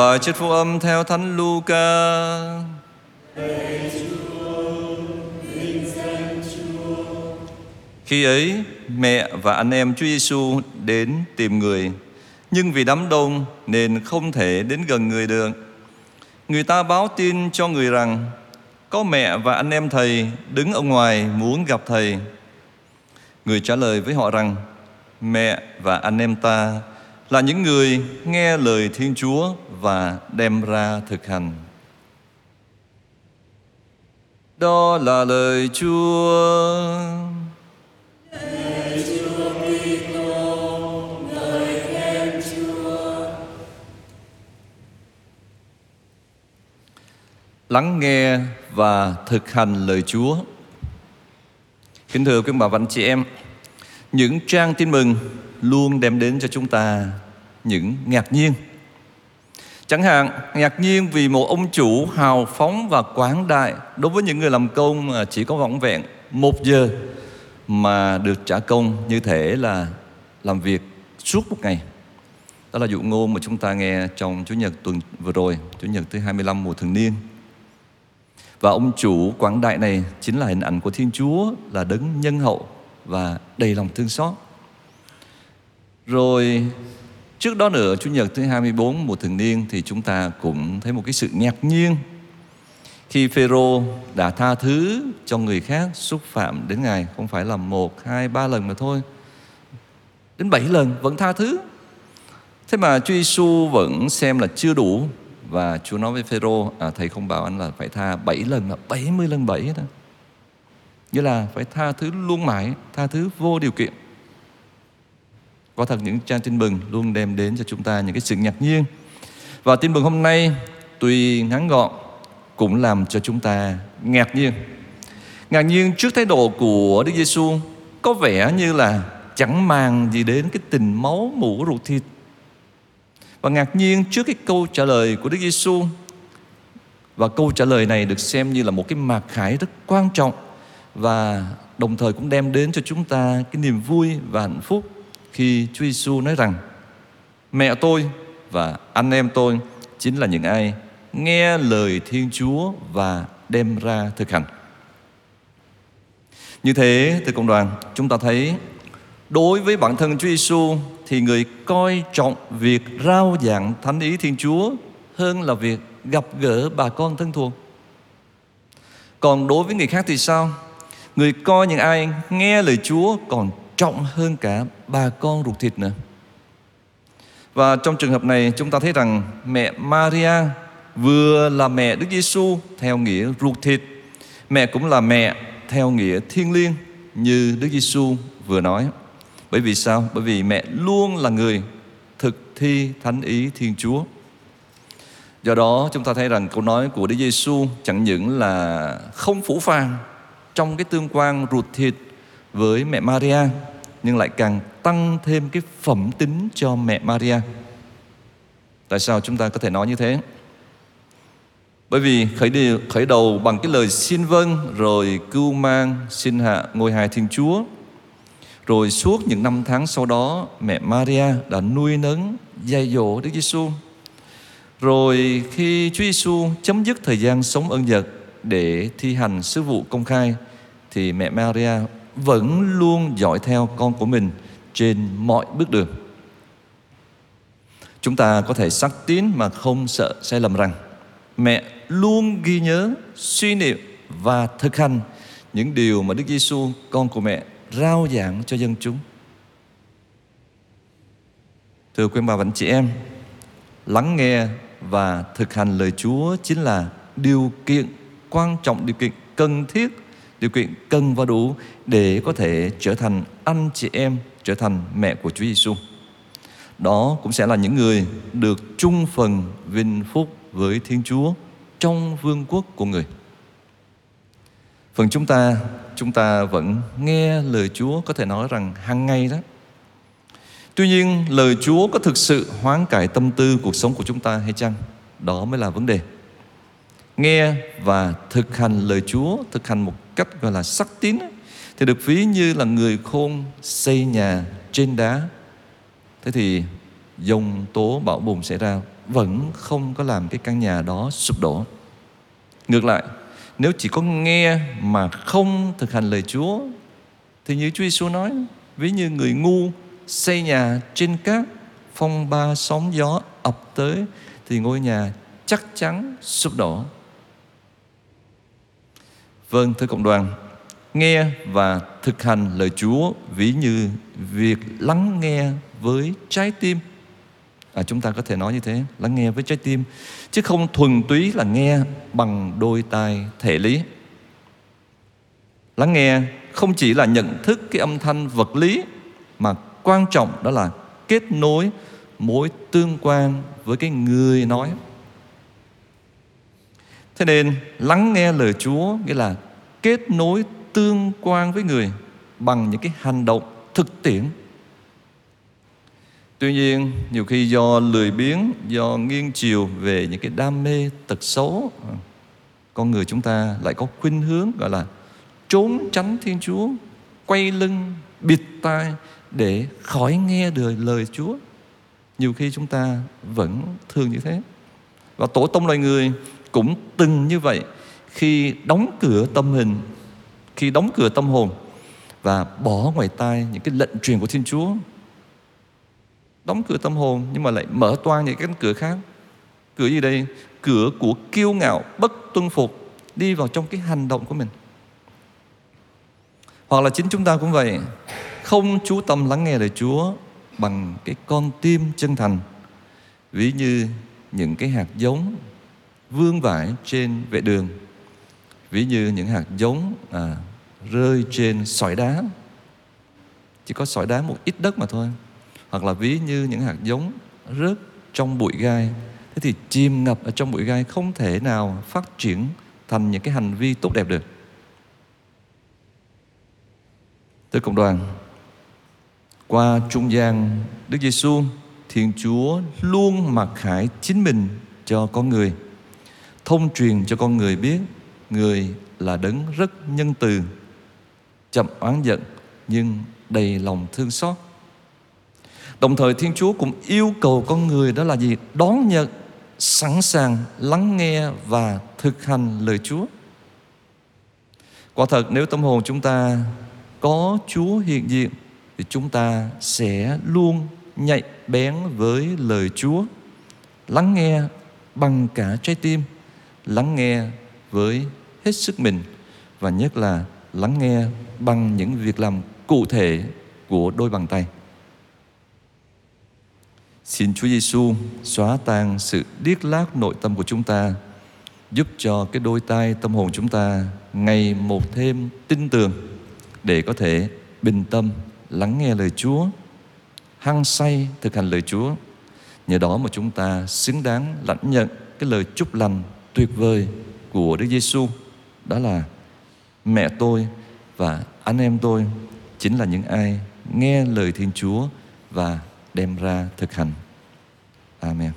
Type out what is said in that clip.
Bài trích phúc âm theo Thánh Luca. Khi ấy, mẹ và anh em Chúa Giêsu đến tìm người, nhưng vì đám đông nên không thể đến gần người được. Người ta báo tin cho người rằng có mẹ và anh em thầy đứng ở ngoài muốn gặp thầy. Người trả lời với họ rằng mẹ và anh em ta là những người nghe lời Thiên Chúa và đem ra thực hành. Đó là lời Chúa. Lắng nghe và thực hành lời Chúa. Kính thưa quý bà và anh chị em, những trang tin mừng luôn đem đến cho chúng ta những ngạc nhiên. Chẳng hạn, ngạc nhiên vì một ông chủ hào phóng và quảng đại đối với những người làm công chỉ có vỏn vẹn một giờ mà được trả công như thể là làm việc suốt một ngày. Đó là dụ ngôn mà chúng ta nghe trong Chủ nhật tuần vừa rồi, Chủ nhật thứ 25 mùa thường niên. Và ông chủ quảng đại này chính là hình ảnh của Thiên Chúa là đấng nhân hậu và đầy lòng thương xót. Rồi trước đó nữa Chủ nhật thứ 24 mùa thường niên thì chúng ta cũng thấy một cái sự ngạc nhiên khi Phêrô đã tha thứ cho người khác xúc phạm đến Ngài không phải là một, hai, ba lần mà thôi. Đến bảy lần vẫn tha thứ. Thế mà Chúa Giêsu vẫn xem là chưa đủ và Chúa nói với Phêrô à, thầy không bảo anh là phải tha bảy lần là bảy mươi lần bảy đó. nghĩa là phải tha thứ luôn mãi, tha thứ vô điều kiện. Có thật những trang tin mừng luôn đem đến cho chúng ta những cái sự ngạc nhiên. Và tin mừng hôm nay, tuy ngắn gọn, cũng làm cho chúng ta ngạc nhiên. Ngạc nhiên trước thái độ của Đức Giêsu, có vẻ như là chẳng màng gì đến cái tình máu mủ ruột thịt. Và ngạc nhiên trước cái câu trả lời của Đức Giêsu và câu trả lời này được xem như là một cái mạc khải rất quan trọng và đồng thời cũng đem đến cho chúng ta cái niềm vui và hạnh phúc khi Chúa Giêsu nói rằng mẹ tôi và anh em tôi chính là những ai nghe lời Thiên Chúa và đem ra thực hành. Như thế, thưa cộng đoàn, chúng ta thấy đối với bản thân Chúa Giêsu thì người coi trọng việc rao giảng thánh ý Thiên Chúa hơn là việc gặp gỡ bà con thân thuộc. Còn đối với người khác thì sao? Người coi những ai nghe lời Chúa còn trọng hơn cả bà con ruột thịt nữa. Và trong trường hợp này chúng ta thấy rằng mẹ Maria vừa là mẹ Đức Giêsu theo nghĩa ruột thịt, mẹ cũng là mẹ theo nghĩa thiêng liêng như Đức Giêsu vừa nói. Bởi vì sao? Bởi vì mẹ luôn là người thực thi thánh ý Thiên Chúa. Do đó chúng ta thấy rằng câu nói của Đức Giêsu chẳng những là không phủ phàng trong cái tương quan ruột thịt với mẹ Maria nhưng lại càng tăng thêm cái phẩm tính cho mẹ Maria. Tại sao chúng ta có thể nói như thế? Bởi vì khởi đầu, khởi đầu bằng cái lời xin vâng rồi cưu mang xin hạ ngôi hài Thiên Chúa. Rồi suốt những năm tháng sau đó mẹ Maria đã nuôi nấng dạy dỗ Đức Giêsu. Rồi khi Chúa Giêsu chấm dứt thời gian sống ân giật để thi hành sứ vụ công khai thì mẹ Maria vẫn luôn dõi theo con của mình trên mọi bước đường. Chúng ta có thể xác tín mà không sợ sai lầm rằng mẹ luôn ghi nhớ, suy niệm và thực hành những điều mà Đức Giêsu con của mẹ rao giảng cho dân chúng. Thưa quý bà và anh chị em, lắng nghe và thực hành lời Chúa chính là điều kiện quan trọng, điều kiện cần thiết, điều kiện cần và đủ để có thể trở thành anh chị em, trở thành mẹ của Chúa Giêsu. Đó cũng sẽ là những người được chung phần vinh phúc với Thiên Chúa trong vương quốc của người. Phần chúng ta, chúng ta vẫn nghe lời Chúa có thể nói rằng hàng ngày đó. Tuy nhiên, lời Chúa có thực sự hoán cải tâm tư cuộc sống của chúng ta hay chăng? Đó mới là vấn đề. Nghe và thực hành lời Chúa, thực hành một cách gọi là sắc tín thì được ví như là người khôn xây nhà trên đá. Thế thì dông tố bão bùng xảy ra vẫn không có làm cái căn nhà đó sụp đổ. Ngược lại, nếu chỉ có nghe mà không thực hành lời Chúa thì như Chúa Giêsu nói, ví như người ngu xây nhà trên cát phong ba sóng gió ập tới thì ngôi nhà chắc chắn sụp đổ. Vâng thưa cộng đoàn, nghe và thực hành lời Chúa ví như việc lắng nghe với trái tim. À, chúng ta có thể nói như thế, lắng nghe với trái tim, chứ không thuần túy là nghe bằng đôi tai thể lý. Lắng nghe không chỉ là nhận thức cái âm thanh vật lý mà quan trọng đó là kết nối mối tương quan với cái người nói. Thế nên lắng nghe lời Chúa nghĩa là kết nối tương quan với người bằng những cái hành động thực tiễn. Tuy nhiên, nhiều khi do lười biếng, do nghiêng chiều về những cái đam mê tật xấu, con người chúng ta lại có khuynh hướng gọi là trốn tránh Thiên Chúa, quay lưng, bịt tai để khỏi nghe được lời Chúa. Nhiều khi chúng ta vẫn thường như thế. Và tổ tông loài người cũng từng như vậy khi đóng cửa tâm hình khi đóng cửa tâm hồn và bỏ ngoài tai những cái lệnh truyền của Thiên Chúa. Đóng cửa tâm hồn nhưng mà lại mở toang những cái cánh cửa khác. Cửa gì đây? Cửa của kiêu ngạo, bất tuân phục đi vào trong cái hành động của mình. Hoặc là chính chúng ta cũng vậy, không chú tâm lắng nghe lời Chúa bằng cái con tim chân thành. Ví như những cái hạt giống vương vãi trên vệ đường. Ví như những hạt giống à, rơi trên sỏi đá. Chỉ có sỏi đá một ít đất mà thôi. Hoặc là ví như những hạt giống rớt trong bụi gai. Thế thì chìm ngập ở trong bụi gai không thể nào phát triển thành những cái hành vi tốt đẹp được. Tới cộng đoàn Qua trung gian Đức Giêsu Thiên Chúa luôn mặc khải chính mình cho con người. Thông truyền cho con người biết Người là đấng rất nhân từ Chậm oán giận Nhưng đầy lòng thương xót Đồng thời Thiên Chúa cũng yêu cầu con người đó là gì? Đón nhận, sẵn sàng lắng nghe và thực hành lời Chúa. Quả thật nếu tâm hồn chúng ta có Chúa hiện diện thì chúng ta sẽ luôn nhạy bén với lời Chúa. Lắng nghe bằng cả trái tim, lắng nghe với hết sức mình và nhất là lắng nghe bằng những việc làm cụ thể của đôi bàn tay. Xin Chúa Giêsu xóa tan sự điếc lác nội tâm của chúng ta, giúp cho cái đôi tay tâm hồn chúng ta ngày một thêm tin tưởng để có thể bình tâm lắng nghe lời Chúa, hăng say thực hành lời Chúa. Nhờ đó mà chúng ta xứng đáng lãnh nhận cái lời chúc lành tuyệt vời của Đức Giêsu, đó là mẹ tôi và anh em tôi chính là những ai nghe lời Thiên Chúa và đem ra thực hành. Amen.